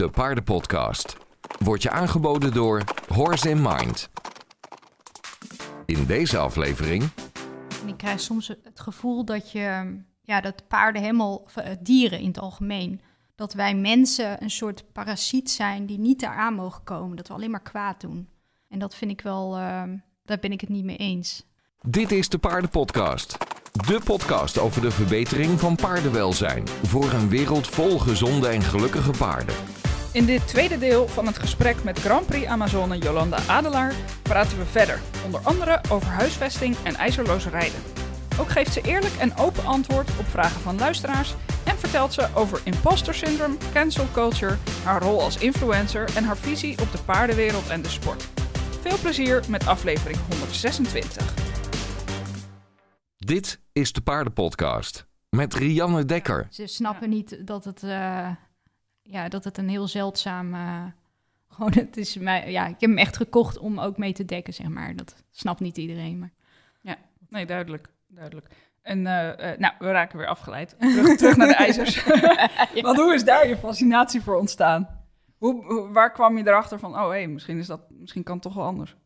de Paardenpodcast. Wordt je aangeboden door Horse in Mind. In deze aflevering ik krijg soms het gevoel dat je, ja, dat paarden helemaal, eh, dieren in het algemeen, dat wij mensen een soort parasiet zijn die niet eraan mogen komen. Dat we alleen maar kwaad doen. En dat vind ik wel, eh, daar ben ik het niet mee eens. Dit is de Paardenpodcast. De podcast over de verbetering van paardenwelzijn. Voor een wereld vol gezonde en gelukkige paarden. In dit tweede deel van het gesprek met Grand Prix Amazone Jolanda Adelaar praten we verder, onder andere over huisvesting en ijzerloos rijden. Ook geeft ze eerlijk en open antwoord op vragen van luisteraars en vertelt ze over imposter syndrome, cancel culture, haar rol als influencer en haar visie op de paardenwereld en de sport. Veel plezier met aflevering 126. Dit is de Paardenpodcast. Met Rianne Dekker. Ze snappen niet dat het, eh, ja, dat het een heel zeldzaam, eh, gewoon het is mij, ja, ik heb hem echt gekocht om ook mee te dekken, zeg maar. Dat snapt niet iedereen, maar. Nee, duidelijk. duidelijk. En eh, eh, nou, we raken weer afgeleid. Terug, terug naar de ijzers. Want hoe is daar je fascinatie voor ontstaan? Hoe, hoe- waar kwam je erachter van, oh hé, misschien, is dat, misschien kan het toch wel anders?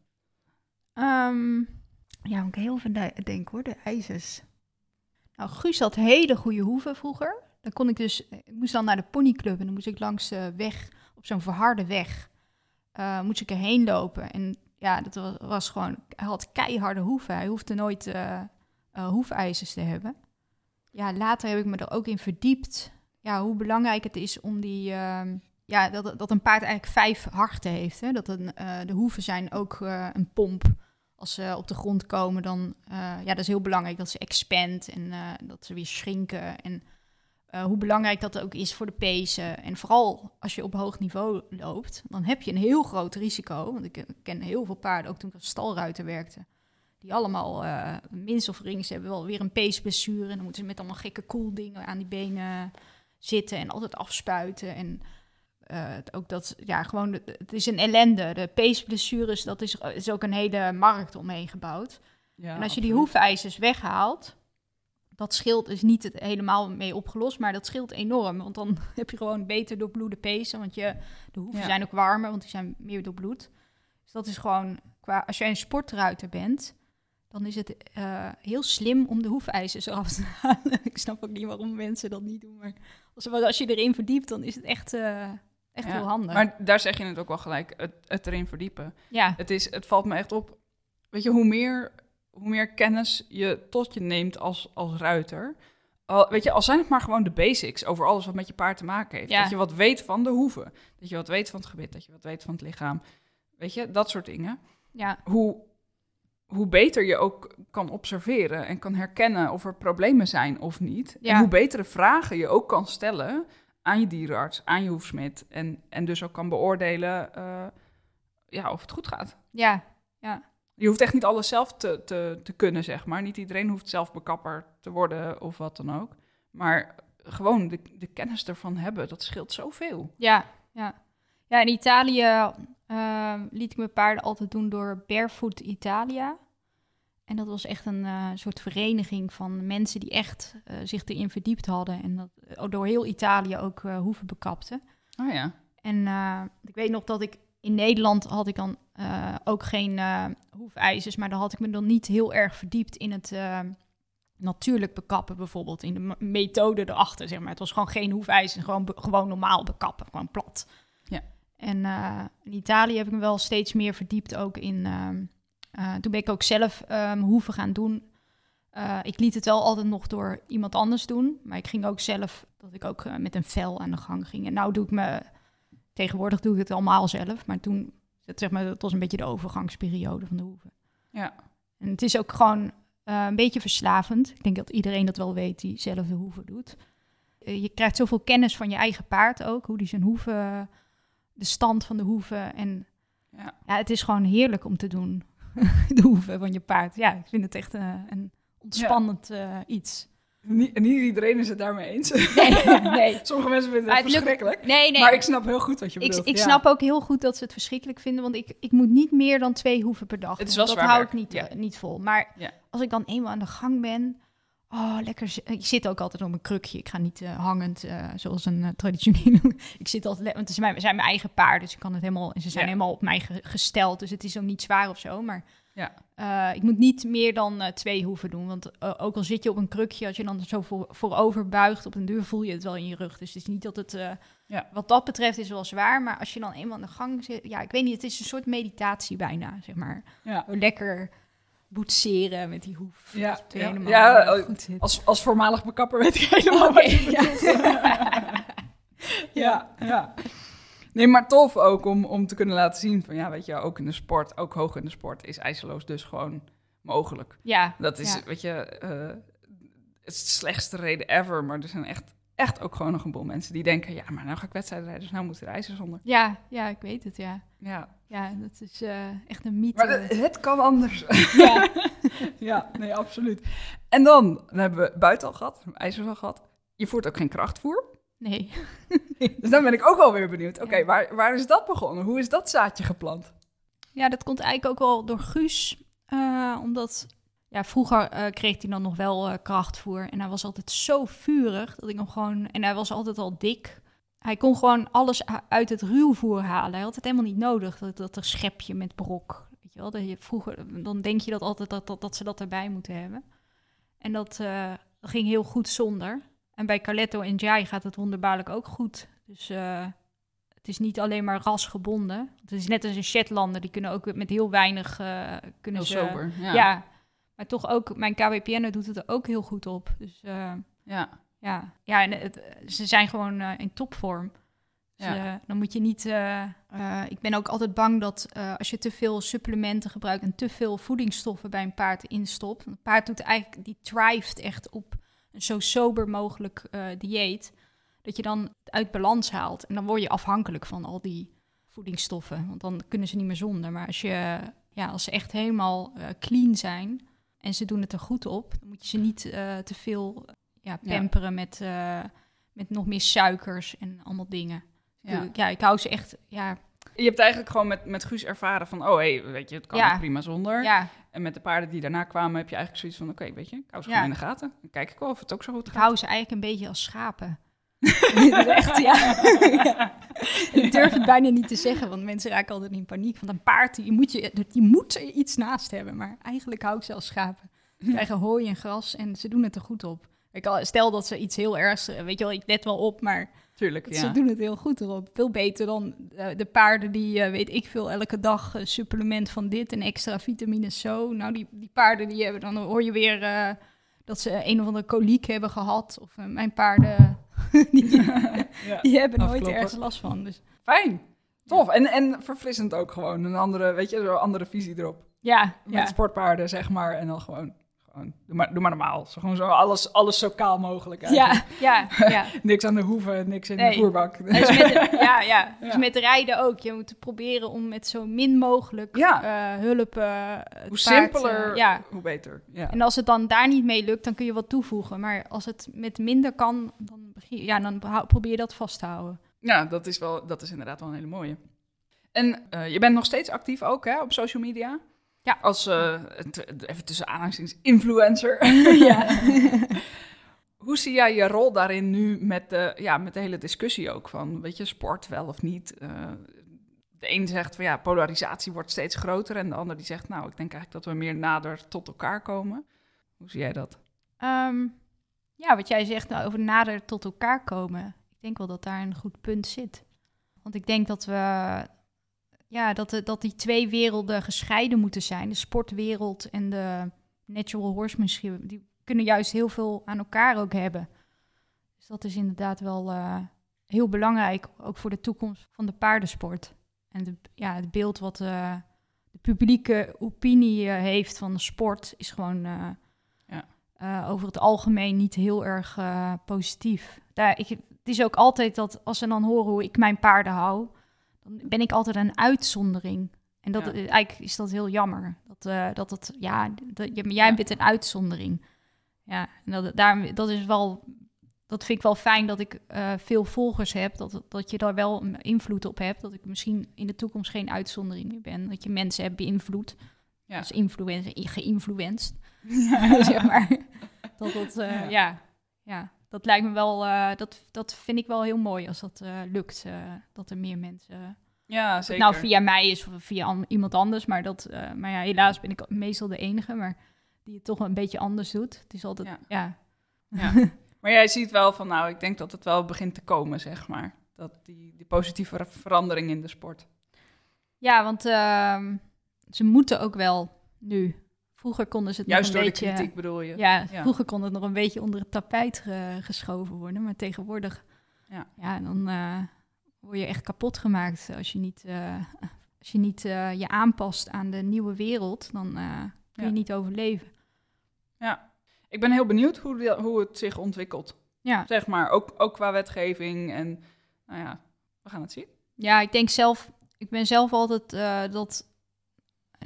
Ehm, ja, moet ik heel even de- denken hoor, de ijzers. Nou, Guus had hele goede hoeven vroeger. Dan kon ik dus, ik moest dan naar de ponyclub en dan moest ik langs de weg, op zo'n verharde weg, eh, moest ik erheen lopen. En ja, dat was, was gewoon, hij had keiharde hoeven. Hij hoefde nooit eh eh, hoefijzers te hebben. Ja, later heb ik me er ook in verdiept. Ja, hoe belangrijk het is om die, ehm, ja, dat, dat een paard eigenlijk vijf harten heeft. Hè? Dat een, eh, de hoeven zijn ook eh, een pomp als ze op de grond komen, dan eh, ja, dat is heel belangrijk dat ze expand en eh, dat ze weer schrinken. En eh, hoe belangrijk dat ook is voor de pezen. En vooral als je op hoog niveau loopt, dan heb je een heel groot risico. Want ik, ken heel veel paarden, ook toen ik als stalruiter werkte, die allemaal eh minst of rings hebben wel weer een peesblessure. En dan moeten ze met allemaal gekke koeldingen aan die benen zitten en altijd afspuiten. En eh, ook dat, ja, gewoon, de- het is een ellende. De peesblessures, dat is, is ook een hele markt omheen gebouwd. Ja, en als je die hoefijzers weghaalt, dat scheelt is niet het helemaal mee opgelost, maar dat scheelt enorm. Want dan heb je gewoon beter doorbloede pezen, want je, de hoeven Ja. zijn ook warmer, want die zijn meer doorbloed. Dus dat is gewoon, qua, als jij een sportruiter bent, dan is het eh, heel slim om de hoefijzers eraf te halen. Ik snap ook niet waarom mensen dat niet doen, maar als, als je erin verdiept, dan is het echt, eh, echt Ja, heel handig. Maar daar zeg je het ook wel gelijk, het, het erin verdiepen. ja, Het, is, het valt me echt op, weet je, hoe meer, hoe meer kennis je tot je neemt als, als ruiter... Al, weet je, al zijn het maar gewoon de basics over alles wat met je paard te maken heeft. Ja. Dat je wat weet van de hoeven, dat je wat weet van het gebit, dat je wat weet van het lichaam. Weet je, dat soort dingen. ja, hoe, hoe beter je ook kan observeren en kan herkennen of er problemen zijn of niet. Ja. En hoe betere vragen je ook kan stellen aan je dierenarts, aan je hoefsmid. En, en dus ook kan beoordelen eh, ja, of het goed gaat. ja, ja. Je hoeft echt niet alles zelf te, te, te kunnen, zeg maar. Niet iedereen hoeft zelf bekapper te worden of wat dan ook. Maar gewoon de, de kennis ervan hebben, dat scheelt zoveel. Ja, ja. Ja, in Italië eh, liet ik mijn paarden altijd doen door Barefoot Italia. En dat was echt een eh, soort vereniging van mensen die echt eh, zich erin verdiept hadden. En dat eh, door heel Italië ook hoeven bekapten. Oh ja. En ik weet nog dat ik in Nederland had ik dan eh, ook geen eh hoefijzers, maar dan had ik me dan niet heel erg verdiept in het eh, natuurlijk bekappen bijvoorbeeld, in de methode erachter, zeg maar. Het was gewoon geen hoefijzers, gewoon, gewoon normaal bekappen, gewoon plat. Ja. En in Italië heb ik me wel steeds meer verdiept ook in, ehm, eh, toen ben ik ook zelf ehm hoeven gaan doen. Ik liet het wel altijd nog door iemand anders doen, maar ik ging ook zelf, dat ik ook met een vel aan de gang ging. En nou doe ik me Tegenwoordig doe ik het allemaal zelf, maar toen, het, zeg maar, dat was een beetje de overgangsperiode van de hoeven. Ja. En het is ook gewoon eh, een beetje verslavend. Ik denk dat iedereen dat wel weet die zelf de hoeven doet. Eh, je krijgt zoveel kennis van je eigen paard ook, hoe die zijn hoeven, de stand van de hoeven. En Ja. ja, het is gewoon heerlijk om te doen, de hoeven van je paard. Ja, ik vind het echt eh, een ontspannend eh, iets. Niet, niet iedereen is het daarmee eens. Nee, nee. Sommige mensen vinden het lukt- verschrikkelijk. Nee, nee. Maar ik snap heel goed wat je Ik, bedoelt. ik ja. snap ook heel goed dat ze het verschrikkelijk vinden, want ik, ik moet niet meer dan twee hoeven per dag. Het is wel dat zwaar hou ik werk, niet, ja. eh, niet vol. Maar Ja. als ik dan eenmaal aan de gang ben, Oh, lekker. Ik zit ook altijd op een krukje. Ik ga niet eh, hangend, eh, zoals een eh, traditionele. ik zit altijd, want het zijn mijn, zijn mijn eigen paarden, dus ik kan het helemaal. En ze zijn Ja. helemaal op mij ge- gesteld, dus het is ook niet zwaar of zo. Maar Ja. ik moet niet meer dan twee hoeven doen, want ook al zit je op een krukje, als je dan zo voor, voorover buigt op een deur, voel je het wel in je rug. Dus het is niet dat het. Ja. Wat dat betreft is wel zwaar, maar als je dan eenmaal aan de gang zit, ja, ik weet niet, het is een soort meditatie bijna, zeg maar. Ja. Lekker boetseren met die hoef. Ja, ja. oh. Als, als voormalig bekapper weet ik helemaal Oké, wat je ja. bedoelt. ja, ja. Nee, maar tof ook om, om te kunnen laten zien van ja, weet je, ook in de sport, ook hoog in de sport, is ijzeloos dus gewoon mogelijk. Ja, Dat is, weet je, eh, het is de slechtste reden ever, maar er zijn echt, echt ook gewoon nog een boel mensen die denken, ja, maar nou ga ik wedstrijden rijden, dus nou moet er ijzer zonder. ja, ja, ik weet het, ja. Ja, Ja, dat is eh, echt een mythe. maar het, het kan anders. ja. ja, nee, absoluut. En dan, dan hebben we buiten al gehad, ijzer al gehad. Je voert ook geen krachtvoer. Nee. Dus dan ben ik ook wel weer benieuwd. Oké, Ja. waar, waar is dat begonnen? Hoe is dat zaadje geplant? Ja, dat komt eigenlijk ook wel door Guus. eh, omdat, ja, vroeger eh, kreeg hij dan nog wel eh, krachtvoer. En hij was altijd zo vurig dat ik hem gewoon... En hij was altijd al dik. Hij kon gewoon alles uit het ruwvoer halen. Hij had het helemaal niet nodig, dat, dat er schepje met brok. Weet je wel, dat je vroeger... Dan denk je dat altijd dat, dat, dat ze dat erbij moeten hebben. En dat eh, ging heel goed zonder. En bij Caletto en Jai gaat het wonderbaarlijk ook goed. Dus het is niet alleen maar rasgebonden. Het is net als een Shetlander, die kunnen ook met heel weinig kunnen Heel ze... sober. Ja. Ja. Maar toch ook, mijn KWPN doet het er ook heel goed op. Dus eh, ja. ja, ja en het, ze zijn gewoon eh, in topvorm. Dus, Ja. eh, dan moet je niet... ik ben ook altijd bang dat als je te veel supplementen gebruikt... en te veel voedingsstoffen bij een paard instopt... Een paard doet eigenlijk, die thrived echt op een zo sober mogelijk dieet... dat je dan uit balans haalt. En dan word je afhankelijk van al die voedingsstoffen. Want dan kunnen ze niet meer zonder. Maar als, je, ja, als ze echt helemaal clean zijn... en ze doen het er goed op... dan moet je ze niet eh, te veel ja, Ja. pamperen met, eh, met nog meer suikers en allemaal dingen. Ja. Ja. ja, ik hou ze echt, ja, Je hebt eigenlijk gewoon met, met Guus ervaren van, oh hé, weet je, het kan Ja. ook prima zonder. ja, En met de paarden die daarna kwamen heb je eigenlijk zoiets van, oké, weet je, ik hou ze Ja. gewoon in de gaten. Dan kijk ik wel of het ook zo goed ik gaat. hou ze eigenlijk een beetje als schapen. echt, ja. Ik durf het bijna niet te zeggen, want mensen raken altijd in paniek. Want een paard, die moet, je, die moet er iets naast hebben. Maar eigenlijk hou ik ze als schapen. Ze krijgen hooi en gras en ze doen het er goed op. Ik, al- stel dat ze iets heel ergs, eh, weet je wel, ik let wel op, maar Tuurlijk, ja. Ze doen het heel goed erop. Veel beter dan eh, de paarden die, eh, weet ik veel, elke dag eh, supplement van dit en extra vitamines zo. Nou, die, die paarden die hebben, dan hoor je weer dat ze een of andere koliek hebben gehad. Of mijn paarden, die, Ja. die hebben nooit Afkloppen. ergens last van. Dus Fijn. Tof. En, en verfrissend ook gewoon. Een andere, weet je, zo'n andere visie erop. ja, Met ja. sportpaarden, zeg maar. En dan gewoon, gewoon doe, maar, doe maar normaal. Zo, gewoon zo alles, alles zo kaal mogelijk eigenlijk. Ja, ja, ja. Niks aan de hoeven, niks in de voerbak. Dus met, ja, ja. Dus met rijden ook. Je moet proberen om met zo min mogelijk Ja. eh, hulp. het Hoe paard, simpeler, eh, ja. hoe beter. Ja. En als het dan daar niet mee lukt, dan kun je wat toevoegen. Maar als het met minder kan, dan, begin, ja, dan probeer je dat vast te houden. Ja, dat is, wel, dat is inderdaad wel een hele mooie. En eh, je bent nog steeds actief ook hè, op social media? Ja. Als, eh, even tussen aanhalingstekens, influencer. ja. Hoe zie jij je rol daarin nu met de, ja, met de hele discussie ook van, weet je, sport wel of niet? Eh, de een zegt van ja, polarisatie wordt steeds groter en de ander die zegt, nou, ik denk eigenlijk dat we meer nader tot elkaar komen. Hoe zie jij dat? Ehm, ja, wat jij zegt nou, over nader tot elkaar komen. Ik denk wel dat daar een goed punt zit. Want ik denk dat we, ja, dat, dat die twee werelden gescheiden moeten zijn. De sportwereld en de natural horsemanship. Die kunnen juist heel veel aan elkaar ook hebben. Dus dat is inderdaad wel eh, heel belangrijk, ook voor de toekomst van de paardensport. En de, ja, het beeld wat eh, de publieke opinie eh, heeft van de sport is gewoon over het algemeen niet heel erg positief. Daar, ik, is ook altijd dat als ze dan horen hoe ik mijn paarden hou, dan ben ik altijd een uitzondering. En dat, Ja. eh, eigenlijk is dat heel jammer. Dat, eh, dat het, ja, dat, ja, jij Ja. bent een uitzondering. Ja, en dat, daar, dat is wel, dat vind ik wel fijn dat ik eh, veel volgers heb. Dat, dat je daar wel invloed op hebt. Dat ik misschien in de toekomst geen uitzondering meer ben. Dat je mensen hebt beïnvloed. Ja. Dus influencer, geïnfluenced. zeg maar. Dat, dat, Ja. ja. Dat lijkt me wel, eh, dat, dat vind ik wel heel mooi als dat eh, lukt. eh, dat er meer mensen, Ja, zeker. nou via mij is of via an- iemand anders. Maar, dat, maar ja, helaas ben ik meestal de enige, maar die het toch een beetje anders doet. Het is altijd, Ja. ja. Ja. Maar jij ziet wel van, nou, ik denk dat het wel begint te komen, zeg maar. Dat die, die positieve ver- verandering in de sport. Ja, want ehm, ze moeten ook wel nu. Vroeger konden ze het Juist nog door een de beetje... kritiek bedoel je. Ja, Ja. vroeger kon het nog een beetje onder het tapijt ge- geschoven worden. Maar tegenwoordig, Ja. ja, dan eh, word je echt kapot gemaakt. Als je niet, eh, als je, niet eh, je aanpast aan de nieuwe wereld, dan kun je Ja. niet overleven. Ja. Ik ben heel benieuwd hoe, hoe het zich ontwikkelt. Ja. Zeg maar, ook, ook qua wetgeving. En nou ja, we gaan het zien. ja, ik denk zelf, ik ben zelf altijd dat,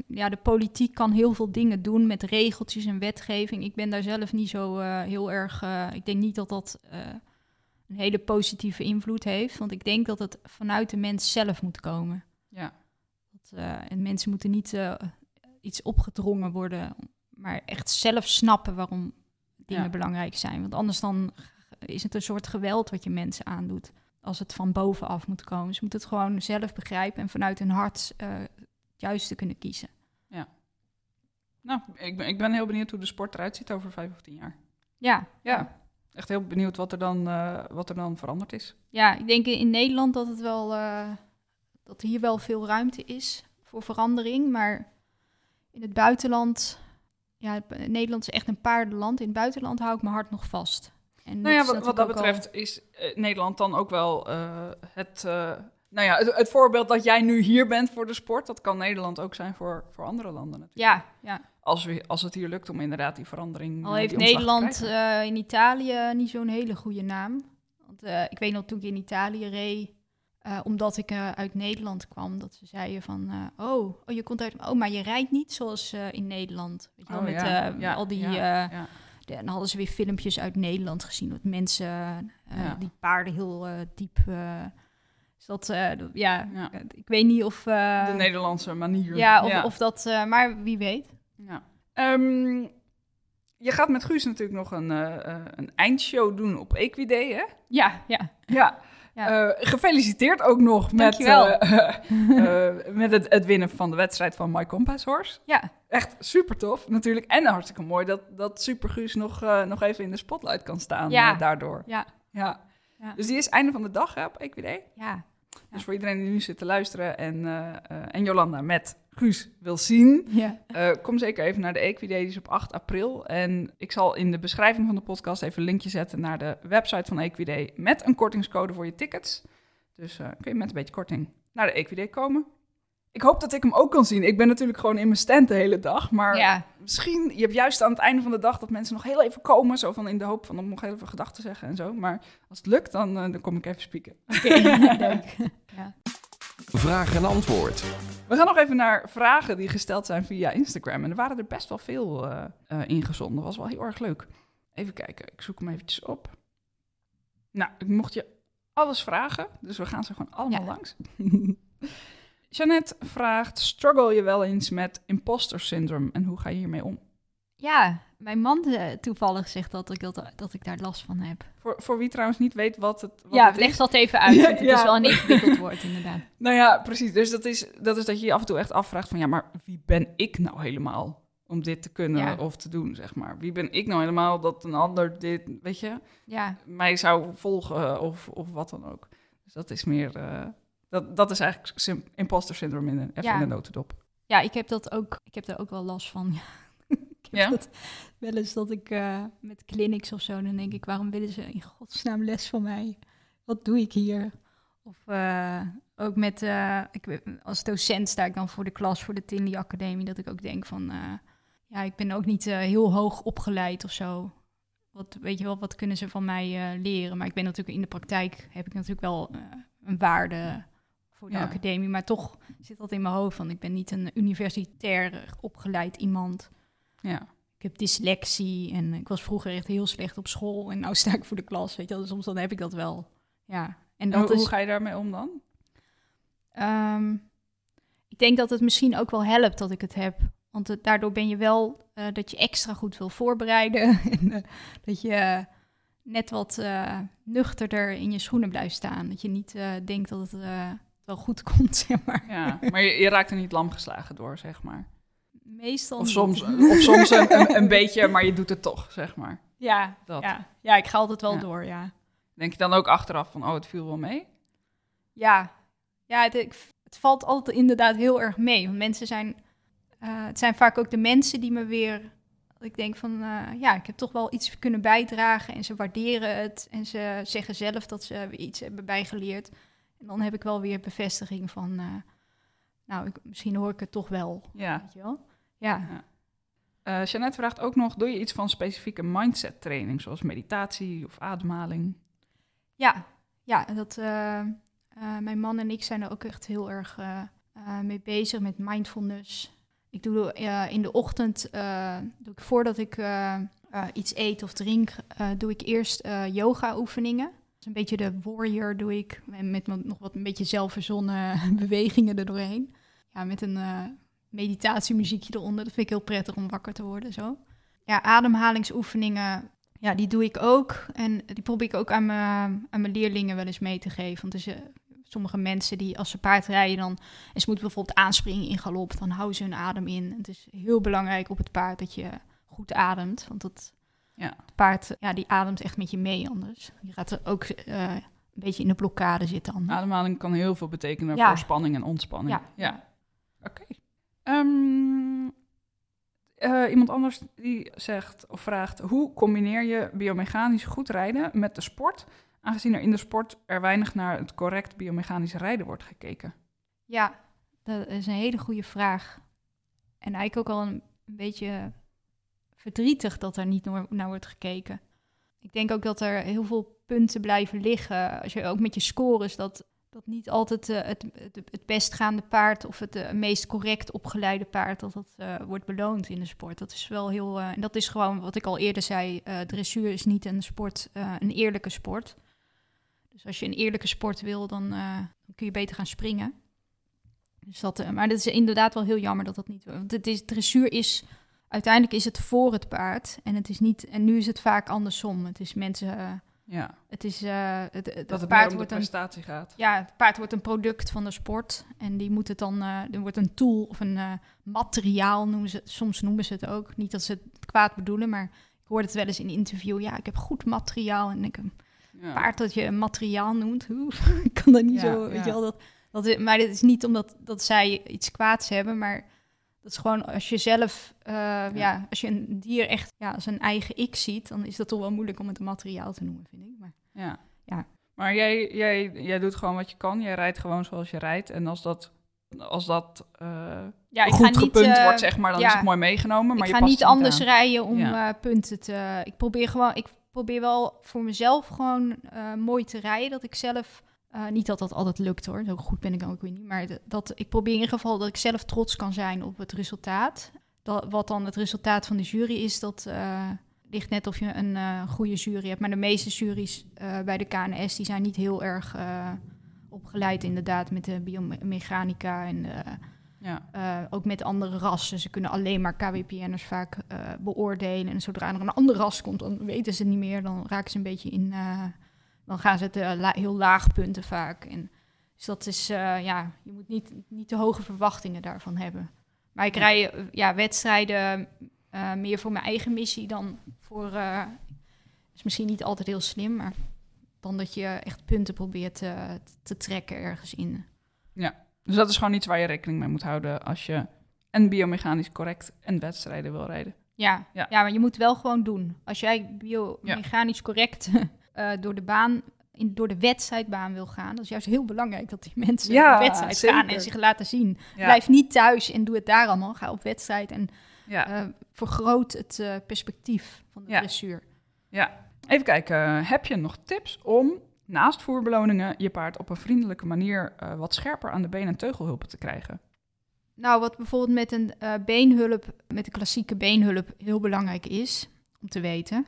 ja, de politiek kan heel veel dingen doen met regeltjes en wetgeving. Ik ben daar zelf niet zo eh, heel erg, eh, ik denk niet dat dat eh, een hele positieve invloed heeft. Want ik denk dat het vanuit de mens zelf moet komen. Ja. Dat, en mensen moeten niet iets opgedrongen worden, maar echt zelf snappen waarom dingen Ja. belangrijk zijn. Want anders dan is het een soort geweld wat je mensen aandoet. Als het van bovenaf moet komen. Ze moeten het gewoon zelf begrijpen en vanuit hun hart juiste kunnen kiezen. Nou, ik ben, ik ben heel benieuwd hoe de sport eruit ziet over vijf of tien jaar. Ja, Ja. Echt heel benieuwd wat er dan, eh, wat er dan veranderd is. ja ik denk in Nederland dat het wel eh, dat hier wel veel ruimte is voor verandering. Maar in het buitenland, ja, Nederland is echt een paardenland. In het buitenland hou ik mijn hart nog vast. En Nou ja, wat, wat dat al- betreft is eh, Nederland dan ook wel het, nou ja, het, het voorbeeld dat jij nu hier bent voor de sport. Dat kan Nederland ook zijn voor, voor andere landen natuurlijk. Ja, ja. Als, we, als het hier lukt om inderdaad die verandering Al eh, heeft Nederland eh, in Italië niet zo'n hele goede naam. Want eh, ik weet nog toen ik in Italië reed, omdat ik uit Nederland kwam, dat ze zeiden van, oh, oh, je komt uit, oh, maar je rijdt niet zoals in Nederland. Weet je wel, Oh, met ja, ja, al die, ja, de- en dan hadden ze weer filmpjes uit Nederland gezien, dat mensen die paarden heel diep. Dat, eh, dat- ja, Ja. ik weet niet of. eh, De Nederlandse manier. ja, of, of dat, eh, maar wie weet. Ja. Ehm, je gaat met Guus natuurlijk nog een, een eindshow doen op Equiday, hè? Ja, ja. Ja. Ja. Gefeliciteerd ook nog met, Dankjewel. met het, het winnen van de wedstrijd van My Compass Horse. Ja, Echt super tof natuurlijk. En hartstikke mooi dat, dat Super Guus nog, nog even in de spotlight kan staan Ja. daardoor. ja, Ja. Dus die is einde van de dag hè, op Equiday. ja. Dus voor iedereen die nu zit te luisteren en, eh, eh, en Jolanda met Guus wil zien... ja. Eh, kom zeker even naar de Equiday, die is op 8 april. En ik zal in de beschrijving van de podcast even een linkje zetten naar de website van Equiday met een kortingscode voor je tickets. Dus eh, kun je met een beetje korting naar de Equiday komen. Ik hoop dat ik hem ook kan zien. Ik ben natuurlijk gewoon in mijn stand de hele dag. Maar ja. misschien, je hebt juist aan het einde van de dag dat mensen nog heel even komen. Zo van in de hoop van om nog heel even gedachten te zeggen en zo. Maar als het lukt, dan, eh, dan kom ik even spieken. Oké, leuk. Ja. Vraag en antwoord. We gaan nog even naar vragen die gesteld zijn via Instagram. En er waren er best wel veel eh, eh, ingezonden. Dat was wel heel erg leuk. Even kijken, ik zoek hem eventjes op. Nou, ik mocht je alles vragen, dus we gaan ze gewoon allemaal Ja. langs. Jeannette vraagt, struggle je wel eens met imposter syndrome en hoe ga je hiermee om? ja, mijn man eh, toevallig zegt dat ik, dat, dat ik daar last van heb. Voor, voor wie trouwens niet weet wat het, wat ja, het leg dat even uit, Ja, het ja. is wel een ingewikkeld woord inderdaad. Nou ja, precies. Dus dat is, dat is dat je je af en toe echt afvraagt van... ja, maar wie ben ik nou helemaal om dit te kunnen Ja. of te doen, zeg maar? Wie ben ik nou helemaal dat een ander dit, weet je, Ja, mij zou volgen of, of wat dan ook? Dus dat is meer... eh, dat, dat is eigenlijk sim- imposter syndrome in een, even Ja. in een notendop. ja ik heb dat ook, ik heb daar ook wel last van. ik heb Ja? dat wel eens dat ik eh, met clinics of zo, dan denk ik, waarom willen ze in godsnaam les van mij? Wat doe ik hier? Of eh, ook met, eh, ik, als docent sta ik dan voor de klas, voor de Tinley Academie, dat ik ook denk van, ja, ik ben ook niet heel hoog opgeleid of zo. Wat, weet je wel, wat kunnen ze van mij leren? Maar ik ben natuurlijk in de praktijk, heb ik natuurlijk wel een waarde voor de Ja. academie. Maar toch zit dat in mijn hoofd van, ik ben niet een universitair opgeleid iemand. Ja. Ik heb dyslexie en ik was vroeger echt heel slecht op school. En nu sta ik voor de klas, weet je wel. Dus soms dan heb ik dat wel. Ja, en En dat hoe, is... hoe ga je daarmee om dan? Ehm, ik denk dat het misschien ook wel helpt dat ik het heb. Want het- daardoor ben je wel eh, dat je extra goed wil voorbereiden. en eh, dat je net wat eh, nuchterder in je schoenen blijft staan. Dat je niet denkt dat het wel goed komt, zeg maar. Ja, maar je, je raakt er niet lam geslagen door, zeg maar. Meestal Of niet. soms, of soms een, een, een beetje, maar je doet het toch, zeg maar. Ja, Dat. ja. ja, ik ga altijd wel Ja. door, ja. Denk je dan ook achteraf van, oh, het viel wel mee? Ja, ja het, het valt altijd inderdaad heel erg mee. Want mensen zijn, eh, het zijn vaak ook de mensen die me weer, ik denk van, eh, ja, ik heb toch wel iets kunnen bijdragen en ze waarderen het en ze zeggen zelf dat ze iets hebben bijgeleerd. En dan heb ik wel weer bevestiging van, eh, nou, ik, misschien hoor ik het toch wel, Ja. weet je wel? Ja, Eh Jeannette vraagt ook nog, doe je iets van specifieke mindset training, zoals meditatie of ademhaling? ja, ja dat, eh, mijn man en ik zijn er ook echt heel erg mee bezig met mindfulness. Ik doe in de ochtend, doe ik voordat ik iets eet of drink, doe ik eerst yoga oefeningen. Een beetje de warrior doe ik, en met nog wat een beetje zelfverzonnen bewegingen erdoorheen. Ja, met een eh, meditatiemuziekje eronder. Dat vind ik heel prettig om wakker te worden zo. Ja, ademhalingsoefeningen, ja, die doe ik ook. En die probeer ik ook aan mijn, aan mijn leerlingen wel eens mee te geven. Want er zijn sommige mensen die als ze paard rijden dan... en ze moeten bijvoorbeeld aanspringen in galop, dan houden ze hun adem in. Het is heel belangrijk op het paard dat je goed ademt. Want het, Ja. het paard, ja, die ademt echt met je mee anders. Je gaat er ook eh, een beetje in de blokkade zitten anders. Ademhaling kan heel veel betekenen Ja. voor spanning en ontspanning. Ja. ja. Oké. Ehm, eh, iemand anders die zegt of vraagt: hoe combineer je biomechanisch goed rijden met de sport, aangezien er in de sport er weinig naar het correct biomechanisch rijden wordt gekeken? Ja, dat is een hele goede vraag. En eigenlijk ook al een beetje verdrietig dat er niet naar, wordt gekeken. Ik denk ook dat er heel veel punten blijven liggen. Als je ook met je scores, dat, dat niet altijd eh, het, het, best gaande paard of het eh, meest correct opgeleide paard, dat dat eh, wordt beloond in de sport. Dat is wel heel. en dat is gewoon wat ik al eerder zei: dressuur is niet een sport, een eerlijke sport. Dus als je een eerlijke sport wil, dan, dan kun je beter gaan springen. Dus dat, maar dat is inderdaad wel heel jammer dat dat niet. Want het is, dressuur is. Uiteindelijk is het voor het paard. En het is niet. En nu is het vaak andersom. Het is mensen. eh, Ja, het is. eh, het, het, dat het paard wordt een. prestatie gaat. Ja, het paard wordt een product van de sport. En die moet het dan. eh er wordt een tool of een materiaal noemen ze. Soms noemen ze het ook. Niet dat ze het kwaad bedoelen, maar ik hoorde het wel eens in een interview. Ja, ik heb goed materiaal. En ik een Ja. paard dat je een materiaal noemt. Hoe? ik kan dat niet Ja, zo. Weet je wel, dat, dat, is- maar dit is niet omdat dat zij iets kwaads hebben, maar dat is gewoon als je zelf, eh, ja. als je een dier echt ja, als een eigen ik ziet, dan is dat toch wel moeilijk om het een materiaal te noemen, vind ik. Maar Ja. Ja. Maar jij, jij, jij doet gewoon wat je kan. Jij rijdt gewoon zoals je rijdt. En als dat, als dat eh, ja, ik goed ga niet, gepunt eh, wordt, zeg maar, dan ja. is het mooi meegenomen. Maar ik je ga niet anders aan. rijden om Ja. punten te. Ik probeer gewoon, ik probeer wel voor mezelf gewoon mooi te rijden. Dat ik zelf. Eh, niet dat dat altijd lukt hoor, zo goed ben ik dan ook weer niet. Maar dat, ik probeer in ieder geval dat ik zelf trots kan zijn op het resultaat. Dat, wat dan het resultaat van de jury is, dat eh, ligt net of je een eh, goede jury hebt. Maar de meeste juries bij de KNS die zijn niet heel erg opgeleid inderdaad met de biomechanica en Ja. ook met andere rassen. Ze kunnen alleen maar KWPN'ers vaak beoordelen. En zodra er een ander ras komt, dan weten ze het niet meer. Dan raken ze een beetje in... dan gaan ze het eh, la- heel laag punten vaak. En, dus dat is... eh, ja, je moet niet, niet te hoge verwachtingen daarvan hebben. Maar ik Ja. rij eh, ja, wedstrijden meer voor mijn eigen missie dan voor... eh, is misschien niet altijd heel slim, maar dan dat je echt punten probeert te trekken ergens in. Dus dat is gewoon iets waar je rekening mee moet houden als je en biomechanisch correct en wedstrijden wil rijden. Ja, Ja. ja. maar je moet wel gewoon doen. Als jij biomechanisch correct eh, door de baan, in, door de wedstrijdbaan wil gaan, dat is juist heel belangrijk dat die mensen Ja, op wedstrijd zeker. gaan en zich laten zien. Ja. Blijf niet thuis en doe het daar allemaal. Ga op wedstrijd en Ja. eh, vergroot het eh, perspectief van de Ja. dressuur. ja. Even kijken, heb je nog tips om naast voerbeloningen je paard op een vriendelijke manier wat scherper aan de been- en teugelhulpen te krijgen? Nou, wat bijvoorbeeld met een beenhulp, met de klassieke beenhulp heel belangrijk is om te weten,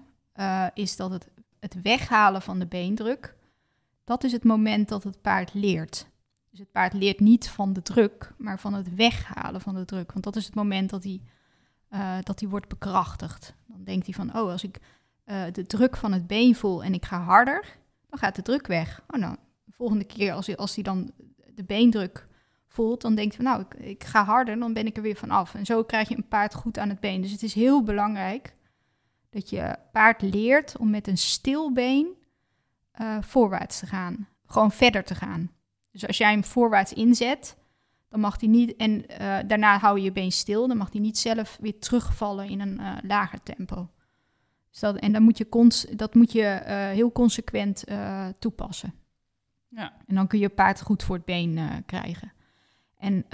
is dat het, het weghalen van de beendruk, dat is het moment dat het paard leert. Dus het paard leert niet van de druk, maar van het weghalen van de druk. Want dat is het moment dat hij eh, dat die wordt bekrachtigd. Dan denkt hij van, oh, als ik eh, de druk van het been voel en ik ga harder, dan gaat de druk weg. Oh, nou, de volgende keer als hij, als hij dan de beendruk voelt, dan denkt hij van, nou, ik, ik ga harder, dan ben ik er weer van af. En zo krijg je een paard goed aan het been. Dus het is heel belangrijk dat je paard leert om met een stil been eh, voorwaarts te gaan. Gewoon verder te gaan. Dus als jij hem voorwaarts inzet, dan mag hij niet, en eh, daarna hou je je been stil, dan mag hij niet zelf weer terugvallen in een eh, lager tempo. Dus dat, en dan moet je cons, dat moet je heel consequent toepassen. Ja. En dan kun je paard goed voor het been krijgen. En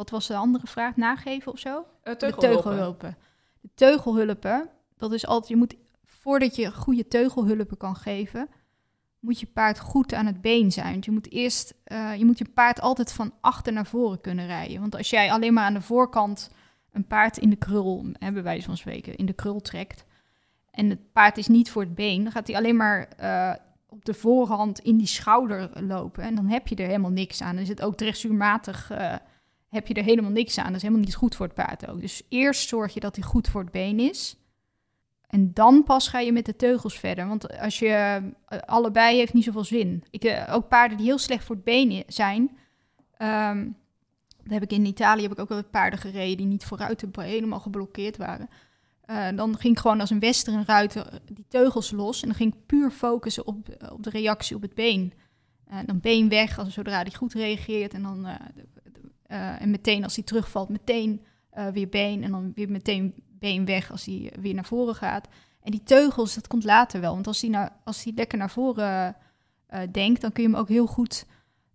wat was de andere vraag? Nageven of zo? Eh, De teugelhulpen. teugelhulpen. De teugelhulpen, dat is altijd, je moet, voordat je goede teugelhulpen kan geven, moet je paard goed aan het been zijn. Want je moet eerst, eh, je moet je paard altijd van achter naar voren kunnen rijden. Want als jij alleen maar aan de voorkant een paard in de krul, hebben wij van spreken, in de krul trekt, en het paard is niet voor het been, dan gaat hij alleen maar eh, op de voorhand in die schouder lopen. En dan heb je er helemaal niks aan. Dan is het ook dressuurmatig, eh, heb je er helemaal niks aan. Dat is helemaal niet goed voor het paard ook. Dus eerst zorg je dat hij goed voor het been is. En dan pas ga je met de teugels verder. Want als je eh, allebei heeft niet zoveel zin. Ik, eh, ook paarden die heel slecht voor het been zijn. ehm, dat heb ik in Italië heb ik ook wel paarden gereden die niet vooruit helemaal geblokkeerd waren. Eh, dan ging ik gewoon als een western ruiter die teugels los. En dan ging ik puur focussen op, op de reactie op het been. Eh, dan been weg als zodra hij goed reageert. En dan en meteen als hij terugvalt, meteen weer been. En dan weer meteen been weg als hij weer naar voren gaat. En die teugels, dat komt later wel. Want als hij, nou, als hij lekker naar voren eh, denkt, dan kun je hem ook heel goed.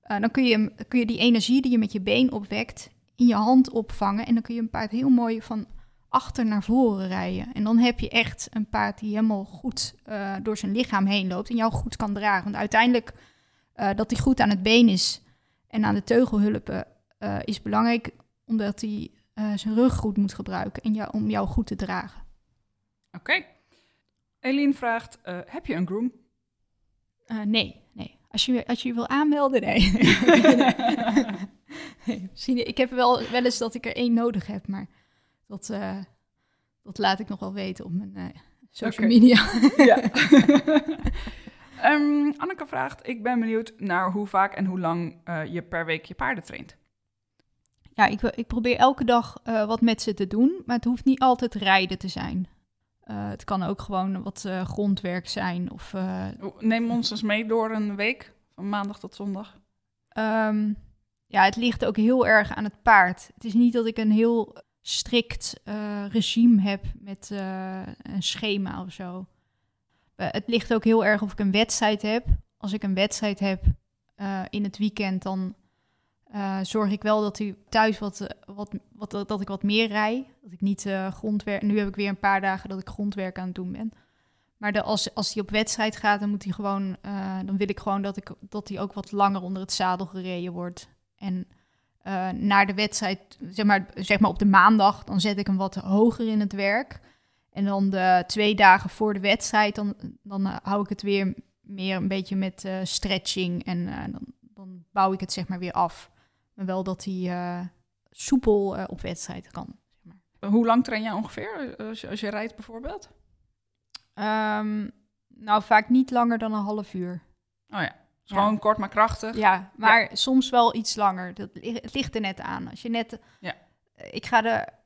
eh, dan kun je, hem, kun je die energie die je met je been opwekt in je hand opvangen. En dan kun je een paard heel mooi van achter naar voren rijden. En dan heb je echt een paard die helemaal goed eh, door zijn lichaam heen loopt en jou goed kan dragen. Want uiteindelijk dat hij goed aan het been is en aan de teugelhulpen is belangrijk, omdat hij eh, zijn rug goed moet gebruiken en jou, om jou goed te dragen. Oké. Eline vraagt, eh, heb je een groom? Eh, nee, nee. Als je, als je wil aanmelden, nee. nee. Misschien, ik heb wel, wel eens dat ik er één nodig heb, maar dat, dat laat ik nog wel weten op mijn social media. ja. Ehm, Anneke vraagt, ik ben benieuwd naar hoe vaak en hoe lang je per week je paarden traint. Ja, ik, ik probeer elke dag eh, wat met ze te doen, maar het hoeft niet altijd rijden te zijn. Eh, het kan ook gewoon wat eh, grondwerk zijn. Of, Neem ons eens mee door een week, van maandag tot zondag. ehm, ja, het ligt ook heel erg aan het paard. Het is niet dat ik een heel strikt regime heb met een schema of zo. Het ligt ook heel erg of ik een wedstrijd heb. Als ik een wedstrijd heb in het weekend, dan eh, zorg ik wel dat hij thuis wat, eh, wat, wat, dat ik wat meer rij. Dat ik niet eh, grondwerk. Nu heb ik weer een paar dagen dat ik grondwerk aan het doen ben. Maar als, als hij op wedstrijd gaat, dan moet hij gewoon. dan wil ik gewoon dat, ik, dat hij ook wat langer onder het zadel gereden wordt. En naar de wedstrijd, zeg maar, zeg maar op de maandag, dan zet ik hem wat hoger in het werk. En dan de twee dagen voor de wedstrijd, dan, dan hou ik het weer meer een beetje met stretching. En dan, dan bouw ik het zeg maar weer af. Maar wel dat hij eh, soepel eh, op wedstrijd kan. Zeg maar. Hoe lang train jij ongeveer, als je, als je rijdt bijvoorbeeld? Ehm, nou, vaak niet langer dan een half uur. Oh ja, dus Ja. gewoon kort maar krachtig. Ja, maar soms wel iets langer. Dat, het ligt er net aan. Als je net... Ja. Eh, Ik ga,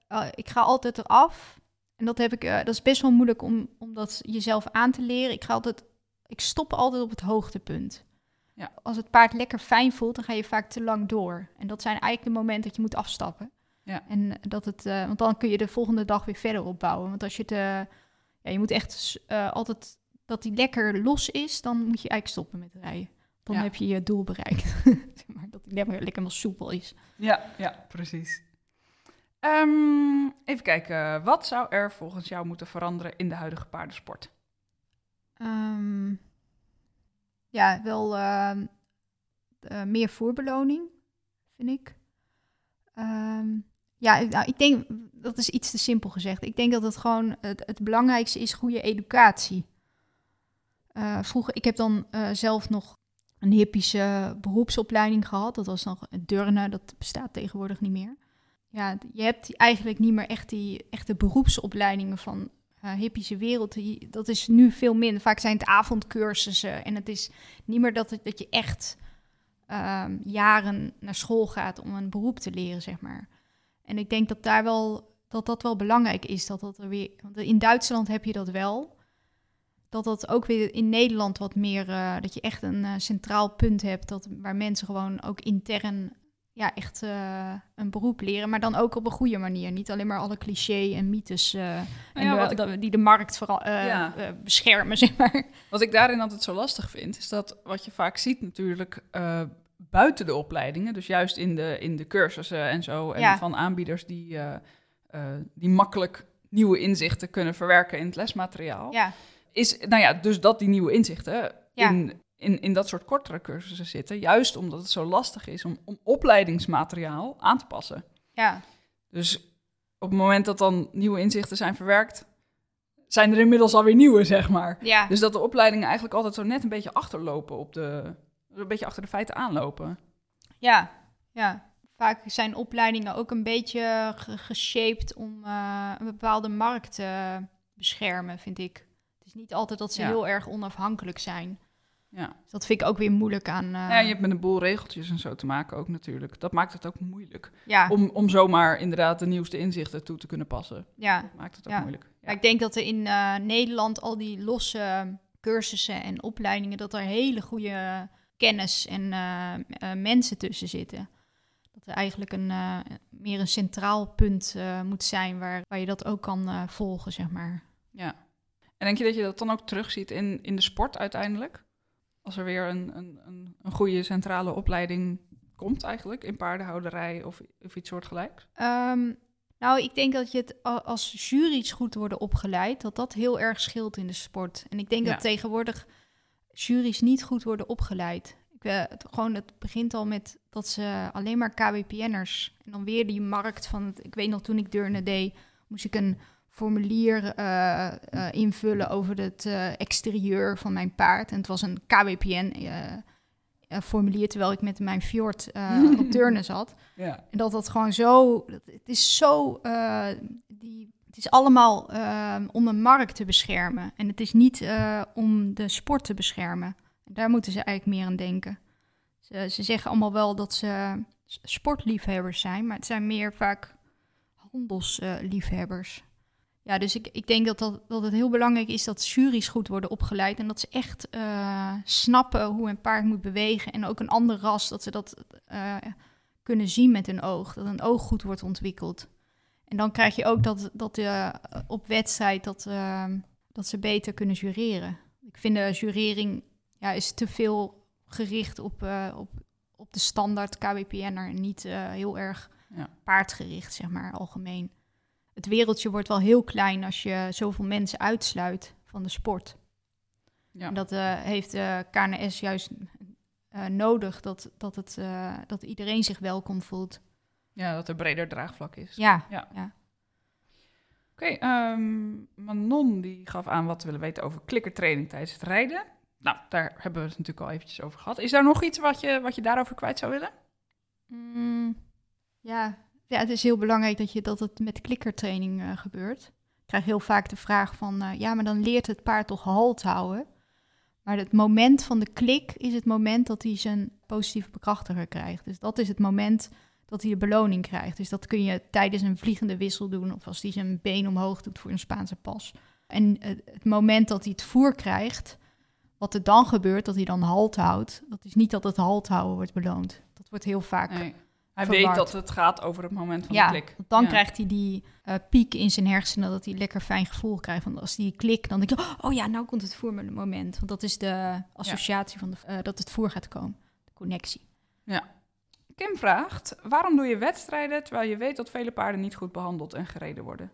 eh, ik ga altijd eraf. En dat, heb ik, eh, dat is best wel moeilijk om, om dat jezelf aan te leren. Ik, ga altijd, ik stop altijd op het hoogtepunt. Ja. Als het paard lekker fijn voelt, dan ga je vaak te lang door. En dat zijn eigenlijk de momenten dat je moet afstappen. Ja. En dat het, eh, want dan kun je de volgende dag weer verder opbouwen. Want als je het, eh, ja, je moet echt eh, altijd dat die lekker los is, dan moet je eigenlijk stoppen met rijden. Dan Ja. heb je je doel bereikt. Maar, dat die lekker, lekker soepel is. Ja, ja, precies. Ehm, even kijken, wat zou er volgens jou moeten veranderen in de huidige paardensport? Ehm, ja, wel ehm, eh, meer voorbeloning, vind ik. Ehm, ja, ik- nou, ik denk, dat is iets te simpel gezegd. Ik denk dat het gewoon het, het belangrijkste is goede educatie. Eh, vroeger, ik heb dan eh, zelf nog een hippische beroepsopleiding gehad. Dat was nog Durnen, dat bestaat tegenwoordig niet meer. ja, je hebt eigenlijk niet meer echt die echte beroepsopleidingen van uh, hippische wereld. Die, dat is nu veel minder. Vaak zijn het avondcursussen en het is niet meer dat, het, dat je echt ehm, jaren naar school gaat om een beroep te leren, zeg maar. En ik denk dat daar wel dat dat wel belangrijk is. Dat dat er weer, want in Duitsland heb je dat wel. Dat dat ook weer in Nederland wat meer, uh, dat je echt een uh, centraal punt hebt, dat, waar mensen gewoon ook intern ja, echt uh, een beroep leren, maar dan ook op een goede manier. Niet alleen maar alle cliché en mythes uh, en ja, de, ik... die de markt vooral uh, ja. beschermen, zeg maar. Wat ik daarin altijd zo lastig vind, is dat wat je vaak ziet natuurlijk buiten de opleidingen, dus juist in de, in de cursussen en zo, en ja. van aanbieders die, die makkelijk nieuwe inzichten kunnen verwerken in het lesmateriaal. Ja. Is, nou ja, dus dat die nieuwe inzichten in in, in dat soort kortere cursussen zitten. Juist omdat het zo lastig is om, om opleidingsmateriaal aan te passen. Ja. Dus op het moment dat dan nieuwe inzichten zijn verwerkt, zijn er inmiddels alweer nieuwe, zeg maar. Ja. Dus dat de opleidingen eigenlijk altijd zo net een beetje achterlopen op de. een beetje achter de feiten aanlopen. Ja, ja. Vaak zijn opleidingen ook een beetje geshaped om uh, een bepaalde markt te beschermen, vind ik. Het is niet altijd dat ze Ja. heel erg onafhankelijk zijn. Ja. Dus dat vind ik ook weer moeilijk aan. eh, ja, je hebt met een boel regeltjes en zo te maken ook natuurlijk. Dat maakt het ook moeilijk. ja, Om, om zomaar inderdaad de nieuwste inzichten toe te kunnen passen. ja. Dat maakt het ook Ja. moeilijk. Ja, ik denk dat er in eh, Nederland al die losse cursussen en opleidingen, dat er hele goede kennis en eh, mensen tussen zitten. Dat er eigenlijk een, meer een centraal punt moet zijn waar, waar je dat ook kan volgen, zeg maar. Ja. En denk je dat je dat dan ook terugziet in, in de sport uiteindelijk? Als er weer een, een, een, een goede centrale opleiding komt eigenlijk in paardenhouderij of, of iets soortgelijks? Ehm, nou, ik denk dat je het als jury's goed worden opgeleid, dat dat heel erg scheelt in de sport. En ik denk Ja. dat tegenwoordig jury's niet goed worden opgeleid. Ik, eh, het, gewoon, het begint al met dat ze alleen maar KWPN'ers en dan weer die markt van, het, ik weet nog toen ik Deurne deed, moest ik een formulier eh, eh, invullen over het eh, exterieur van mijn paard. En het was een KWPN eh, eh, formulier, terwijl ik met mijn Fjord op Deurne zat. Ja. En dat dat gewoon zo. dat- Het is zo. die, het is allemaal om een markt te beschermen. En het is niet om de sport te beschermen. Daar moeten ze eigenlijk meer aan denken. Ze, ze zeggen allemaal wel dat ze sportliefhebbers zijn, maar het zijn meer vaak handelsliefhebbers. Ja, dus ik, ik denk dat, dat, dat het heel belangrijk is dat juries goed worden opgeleid. En dat ze echt eh, snappen hoe een paard moet bewegen. En ook een ander ras, dat ze dat eh, kunnen zien met hun oog. Dat een oog goed wordt ontwikkeld. En dan krijg je ook dat, dat eh, op wedstrijd dat, eh, dat ze beter kunnen jureren. Ik vind de jurering ja, is te veel gericht op, op, op de standaard KWPN'er en niet heel erg Ja. paardgericht, zeg maar, algemeen. Het wereldje wordt wel heel klein als je zoveel mensen uitsluit van de sport. Ja. En dat eh, heeft de KNS juist eh, nodig, dat, dat, het, eh, dat iedereen zich welkom voelt. ja, dat er breder draagvlak is. Ja, Ja. ja. Oké, ehm, Manon die gaf aan wat te willen weten over klikkertraining tijdens het rijden. Nou, daar hebben we het natuurlijk al eventjes over gehad. Is daar nog iets wat je, wat je daarover kwijt zou willen? Mm, ja. Ja, het is heel belangrijk dat, je, dat het met klikkertraining eh, gebeurt. Ik krijg heel vaak de vraag van, eh, ja, maar dan leert het paard toch halt houden. Maar het moment van de klik is het moment dat hij zijn positieve bekrachtiger krijgt. Dus dat is het moment dat hij de beloning krijgt. Dus dat kun je tijdens een vliegende wissel doen of als hij zijn been omhoog doet voor een Spaanse pas. En het, het moment dat hij het voer krijgt, wat er dan gebeurt, dat hij dan halt houdt, dat is niet dat het halt houden wordt beloond. Dat wordt heel vaak. Hij Verward. weet dat het gaat over het moment van ja, de klik. dan Ja. krijgt hij die eh, piek in zijn hersenen, dat hij lekker fijn gevoel krijgt. Want als die klik, dan denk je, oh ja, nou komt het voermoment. Want dat is de associatie van de, eh, dat het voer gaat komen, de connectie. Kim vraagt, waarom doe je wedstrijden terwijl je weet dat vele paarden niet goed behandeld en gereden worden?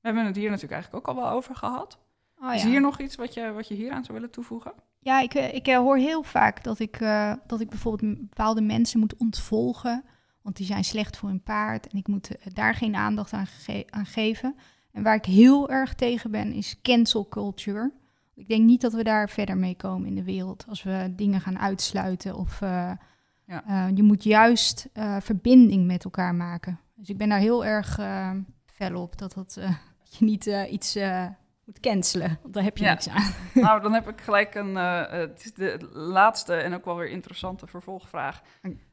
We hebben het hier natuurlijk eigenlijk ook al wel over gehad. Oh, Is hier nog iets wat je, wat je hier aan zou willen toevoegen? Ja, ik, eh, ik hoor heel vaak dat ik, dat ik bijvoorbeeld bepaalde mensen moet ontvolgen. Want die zijn slecht voor hun paard. En ik moet eh, daar geen aandacht aan, ge- aan geven. En waar ik heel erg tegen ben, is cancel culture. Ik denk niet dat we daar verder mee komen in de wereld. Als we dingen gaan uitsluiten. Of eh, Ja. eh, je moet juist verbinding met elkaar maken. Dus ik ben daar heel erg fel op dat, dat, je niet iets moet cancelen. Want daar heb je Ja. niks aan. nou, dan heb ik gelijk een. het is de laatste en ook wel weer interessante vervolgvraag.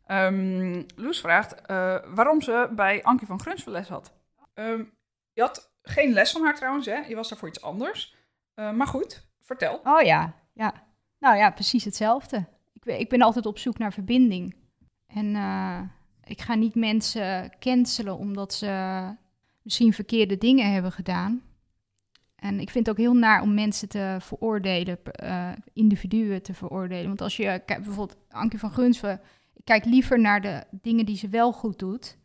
Ehm Loes vraagt eh, waarom ze bij Ankie van Grunsven les had. Ehm, je had geen les van haar trouwens, hè? Je was daar voor iets anders. Eh, maar goed, vertel. Oh ja, ja. Nou ja, precies hetzelfde. Ik, ik ben altijd op zoek naar verbinding. En eh, ik ga niet mensen cancelen omdat ze misschien verkeerde dingen hebben gedaan. En ik vind het ook heel naar om mensen te veroordelen, individuen te veroordelen. Want als je kijkt, bijvoorbeeld Ankie van Gunsven, ik kijk liever naar de dingen die ze wel goed doet.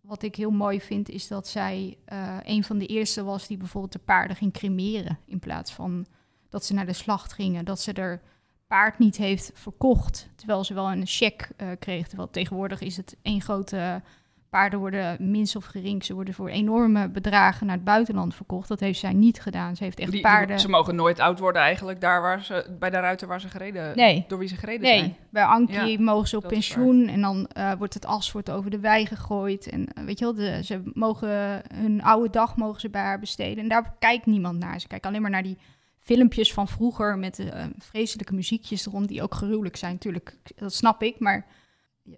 Wat ik heel mooi vind, is dat zij eh, een van de eerste was die bijvoorbeeld de paarden ging cremeren. In plaats van dat ze naar de slacht gingen. Dat ze er paard niet heeft verkocht. Terwijl ze wel een cheque eh, kreeg. Terwijl tegenwoordig is het één grote... Paarden worden minst of gering. Ze worden voor enorme bedragen naar het buitenland verkocht. Dat heeft zij niet gedaan. Ze heeft echt Die- paarden... ze mogen nooit oud worden eigenlijk, daar waar ze, bij de ruiter waar ze gereden, Nee. door wie ze gereden Nee, zijn. bij Ankie Ja, mogen ze op pensioen en dan eh, wordt het as wordt over de wei gegooid. En eh, weet je wel, de, ze mogen hun oude dag mogen ze bij haar besteden. En daar kijkt niemand naar. Ze kijken alleen maar naar die filmpjes van vroeger met eh, vreselijke muziekjes erom, die ook gruwelijk zijn. Natuurlijk, dat snap ik, maar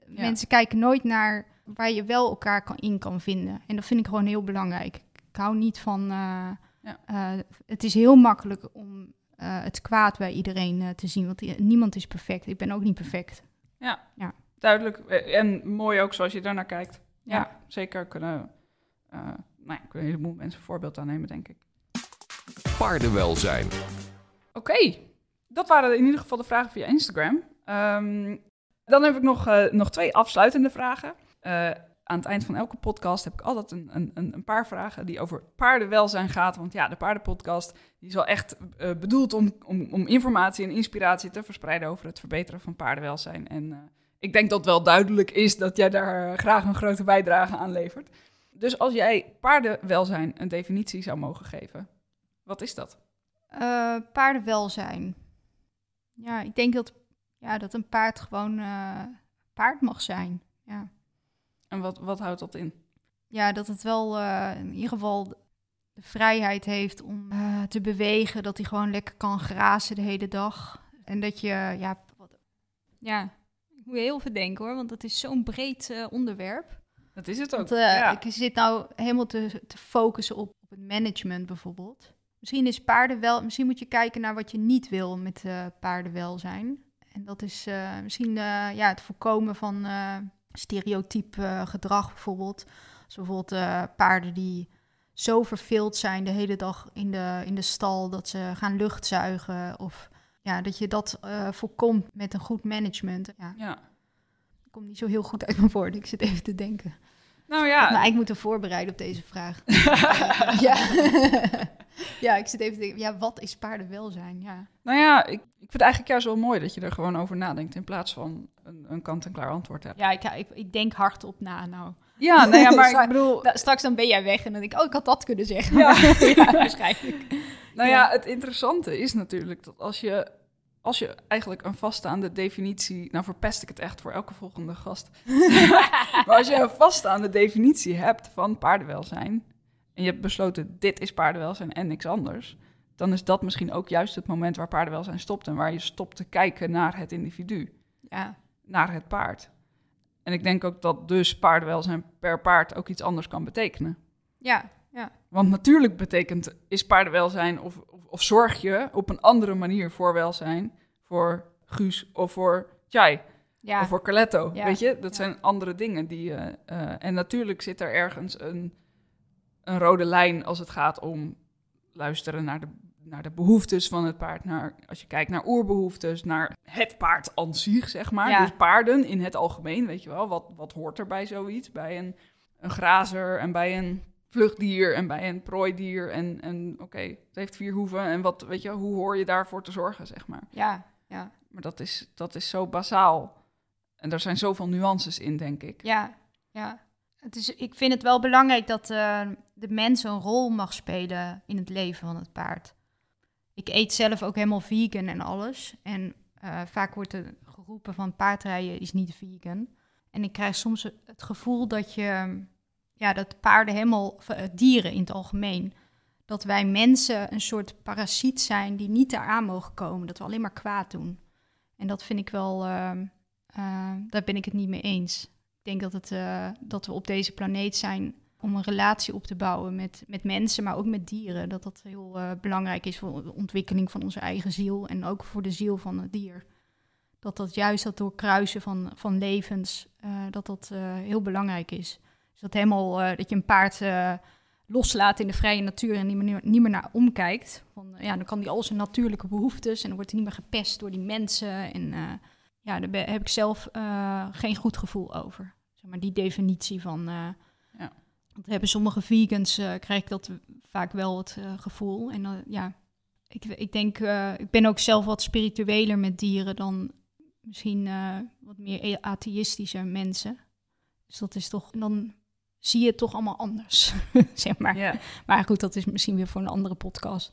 mensen kijken nooit naar waar je wel elkaar kan, in kan vinden. En dat vind ik gewoon heel belangrijk. Ik hou niet van... eh, Ja. eh, het is heel makkelijk om eh, het kwaad bij iedereen te zien. Want niemand is perfect. Ik ben ook niet perfect. Duidelijk. eh, En mooi ook zoals je daarnaar kijkt. Ja, Ja. zeker kunnen, eh nou ja, kunnen een heleboel mensen een voorbeeld aan nemen, denk ik. Paardenwelzijn. Oké, dat waren in ieder geval de vragen via Instagram. Ehm, dan heb ik nog, eh, nog twee afsluitende vragen. Eh, aan het eind van elke podcast heb ik altijd een, een, een paar vragen die over paardenwelzijn gaat. Want ja, de paardenpodcast die is wel echt eh, bedoeld om, om, om informatie en inspiratie te verspreiden over het verbeteren van paardenwelzijn. En eh, ik denk dat wel duidelijk is dat jij daar graag een grote bijdrage aan levert. Dus als jij paardenwelzijn een definitie zou mogen geven, wat is dat? Paardenwelzijn. Ja, ik denk dat, ja, dat een paard gewoon paard mag zijn. Ja. En wat, wat houdt dat in? ja, dat het wel eh, in ieder geval de vrijheid heeft om eh, te bewegen. Dat hij gewoon lekker kan grazen de hele dag. En dat je, ja, wat, ja, ik moet heel veel denken hoor, want het is zo'n breed eh, onderwerp. Dat is het ook. Want ja. ik zit nou helemaal te, te focussen op, op het management bijvoorbeeld. Misschien is paardenwel, misschien moet je kijken naar wat je niet wil met eh paardenwelzijn. En dat is eh, misschien eh, ja, het voorkomen van eh stereotyp eh, gedrag bijvoorbeeld. Als bijvoorbeeld eh, paarden die zo verveeld zijn de hele dag in de, in de stal dat ze gaan luchtzuigen. Of ja, dat je dat eh, voorkomt met een goed management. Ja, ja. ik kom niet zo heel goed uit mijn woorden. Ik zit even te denken. Nou Ja. ik moet er voorbereiden op deze vraag. ja. ja, ik zit even te denken, ja, wat is paardenwelzijn? Ja. nou ja ik, ik vind het eigenlijk juist wel mooi dat je er gewoon over nadenkt in plaats van een, een kant-en-klaar antwoord hebt. Ja, ik, ik, ik denk hardop na nou. Ja, nou ja, maar Straks- ik bedoel, Nou, Straks dan ben jij weg en dan denk ik, oh, ik had dat kunnen zeggen. Ja. ja waarschijnlijk. nou ja. ja, het interessante is natuurlijk dat als je, als je eigenlijk een vaststaande definitie, nou verpest ik het echt voor elke volgende gast, maar als je een vaststaande definitie hebt van paardenwelzijn en je hebt besloten dit is paardenwelzijn en niks anders, dan is dat misschien ook juist het moment waar paardenwelzijn stopt en waar je stopt te kijken naar het individu. Ja, naar het paard. En ik denk ook dat dus paardenwelzijn per paard ook iets anders kan betekenen. ja, ja. Want natuurlijk betekent is paardenwelzijn of, of, of zorg je op een andere manier voor welzijn voor Guus of voor Jai ja. of voor Carletto. Ja, Weet je, dat ja. zijn andere dingen die. eh, eh, en natuurlijk zit er ergens een, een rode lijn als het gaat om luisteren naar de, naar de behoeftes van het paard. Naar, als je kijkt naar oerbehoeftes, naar het paard aan zich, zeg maar. Ja. Dus paarden in het algemeen, weet je wel. Wat, wat hoort er bij zoiets? Bij een, een grazer en bij een vluchtdier en bij een prooidier. En, en oké, het heeft vier hoeven. En wat, weet je, hoe hoor je daarvoor te zorgen, zeg maar. ja, ja, Maar dat is, dat is zo basaal. En er zijn zoveel nuances in, denk ik. ja, ja. Het is, ik vind het wel belangrijk dat eh, de mens een rol mag spelen in het leven van het paard. Ik eet zelf ook helemaal vegan en alles. En eh, vaak wordt er geroepen van paardrijden is niet vegan. En ik krijg soms het gevoel dat je ja, dat paarden helemaal, eh, dieren in het algemeen, dat wij mensen een soort parasiet zijn die niet eraan mogen komen. Dat we alleen maar kwaad doen. En dat vind ik wel, ehm, eh, daar ben ik het niet mee eens. Ik denk dat, het, dat we op deze planeet zijn om een relatie op te bouwen met, met mensen, maar ook met dieren. Dat dat heel eh, belangrijk is voor de ontwikkeling van onze eigen ziel en ook voor de ziel van het dier. Dat dat juist dat doorkruisen van, van levens, eh, dat dat eh, heel belangrijk is. Dus dat helemaal, dat je een paard loslaat in de vrije natuur en niet meer, niet meer naar omkijkt. Van, ja, dan kan die al zijn natuurlijke behoeftes en dan wordt hij niet meer gepest door die mensen. En ja, daar heb ik zelf geen goed gevoel over. Zeg maar die definitie van. Want hebben sommige vegans, eh, krijg ik dat vaak wel het eh, gevoel. En eh, ja, ik, ik denk, ik ben ook zelf wat spiritueler met dieren dan misschien wat meer atheïstische mensen. Dus dat is toch, dan zie je het toch allemaal anders, zeg maar. Maar goed, dat is misschien weer voor een andere podcast.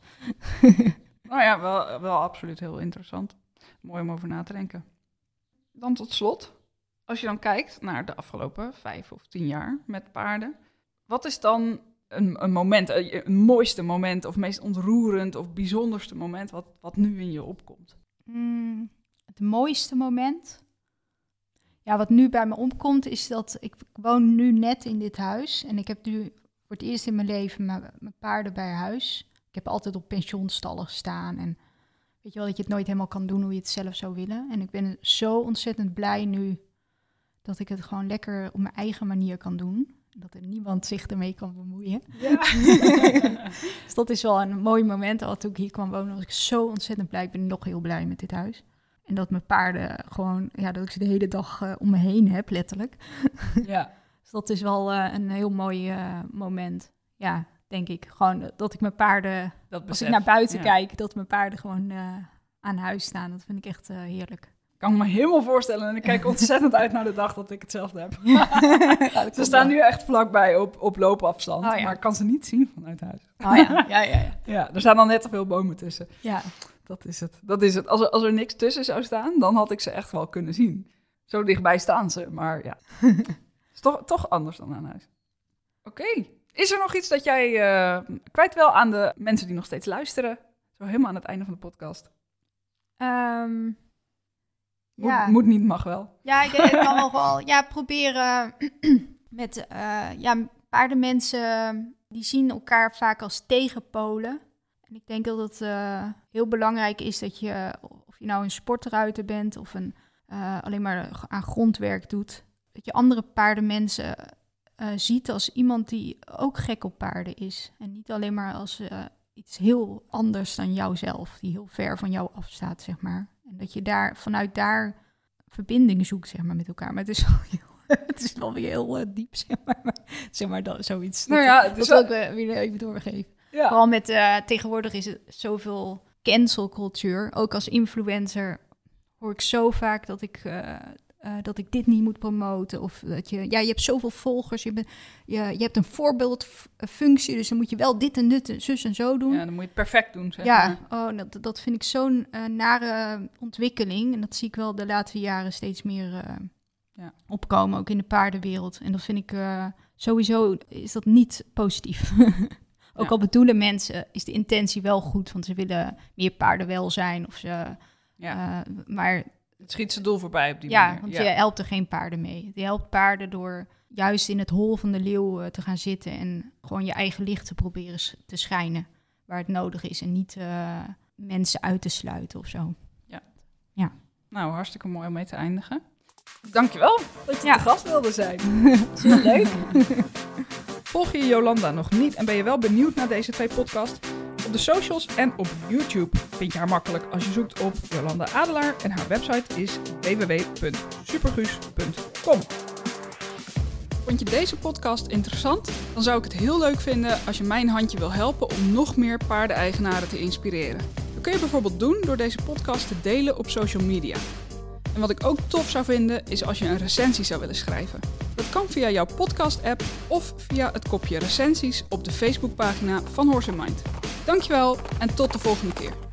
Nou ja, wel, wel absoluut heel interessant. Mooi om over na te denken. Dan tot slot, als je dan kijkt naar de afgelopen vijf of tien jaar met paarden, wat is dan een, een moment, een, een mooiste moment of meest ontroerend of bijzonderste moment wat, wat nu in je opkomt? Mm, het mooiste moment. Ja, wat nu bij me opkomt, is dat ik woon nu net in dit huis. En ik heb nu voor het eerst in mijn leven mijn, mijn paarden bij huis. Ik heb altijd op pensionstallen gestaan. En weet je wel, dat je het nooit helemaal kan doen hoe je het zelf zou willen. En ik ben zo ontzettend blij nu dat ik het gewoon lekker op mijn eigen manier kan doen. Dat er niemand zich ermee kan bemoeien. Ja. Dus dat is wel een mooi moment. Al toen ik hier kwam wonen, was ik zo ontzettend blij. Ik ben nog heel blij met dit huis. En dat mijn paarden gewoon, ja, dat ik ze de hele dag eh, om me heen heb, letterlijk. ja. Dus dat is wel eh, een heel mooi eh, moment. Ja, denk ik. Gewoon dat ik mijn paarden, Dat als ik naar buiten Ja. kijk, dat mijn paarden gewoon aan huis staan. Dat vind ik echt heerlijk. Kan ik me helemaal voorstellen en ik kijk ontzettend uit naar de dag dat ik hetzelfde heb. Ja, Ze staan nu echt vlakbij op, op loopafstand, Oh ja. maar ik kan ze niet zien vanuit huis. Oh ja, ja, ja. ja. Ja, er staan dan net te veel bomen tussen. ja. Dat is het. Dat is het. Als, er, als er niks tussen zou staan, dan had ik ze echt wel kunnen zien. Zo dichtbij staan ze, maar ja. is toch, toch anders dan aan huis. Oké. Is er nog iets dat jij eh, kwijt wil aan de mensen die nog steeds luisteren? Zo helemaal aan het einde van de podcast. Ehm, Moet, ja. moet niet, mag wel. Ja, ik, ik kan nog wel ja, proberen met eh, ja, paardenmensen, die zien elkaar vaak als tegenpolen. En ik denk dat het eh, heel belangrijk is dat je, of je nou een sportruiter bent of een, eh, alleen maar aan grondwerk doet, dat je andere paardenmensen ziet als iemand die ook gek op paarden is. En niet alleen maar als iets heel anders dan jouzelf, die heel ver van jou afstaat, zeg maar. En dat je daar vanuit daar verbinding zoekt, zeg maar, met elkaar. Maar het is wel, heel, het is wel weer heel eh, diep, zeg maar. maar zeg maar, dat, zoiets. Nou Dat- ja, het dat is wil wel- ik eh, weer even doorgeven. Ja. Vooral met, eh, tegenwoordig is het zoveel cancelcultuur. Ook als influencer hoor ik zo vaak dat ik, eh, dat ik dit niet moet promoten. Of dat je, ja, je hebt zoveel volgers, je, bent, je, je hebt een voorbeeldfunctie, dus dan moet je wel dit en dit en zus en zo doen. ja, dan moet je het perfect doen, zeg Ja, maar. oh, dat, dat vind ik zo'n eh, nare ontwikkeling. En dat zie ik wel de laatste jaren steeds meer eh, Ja. opkomen, ook in de paardenwereld. En dat vind ik sowieso, is dat niet positief. ook Ja. al bedoelen mensen, is de intentie wel goed, want ze willen meer paardenwelzijn. Of ze, Ja. maar Het schiet zijn doel voorbij op die ja, manier. want je helpt er geen paarden mee. Je helpt paarden door juist in het hol van de leeuw eh, te gaan zitten en gewoon je eigen licht te proberen te schijnen waar het nodig is en niet eh, mensen uit te sluiten of zo. Nou, hartstikke mooi om mee te eindigen. Dankjewel dat je Ja. gast wilde zijn. Heel leuk. Volg je Jolanda nog niet en ben je wel benieuwd naar deze twee podcasts? Op de socials en op YouTube vind je haar makkelijk als je zoekt op Jolanda Adelaar en haar website is www.superguus.com. Vond je deze podcast interessant? Dan zou ik het heel leuk vinden als je mijn handje wil helpen om nog meer paardeneigenaren te inspireren. Dat kun je bijvoorbeeld doen door deze podcast te delen op social media. En wat ik ook tof zou vinden is als je een recensie zou willen schrijven. Dat kan via jouw podcast-app of via het kopje recensies op de Facebookpagina van Horse Mind. Dankjewel en tot de volgende keer.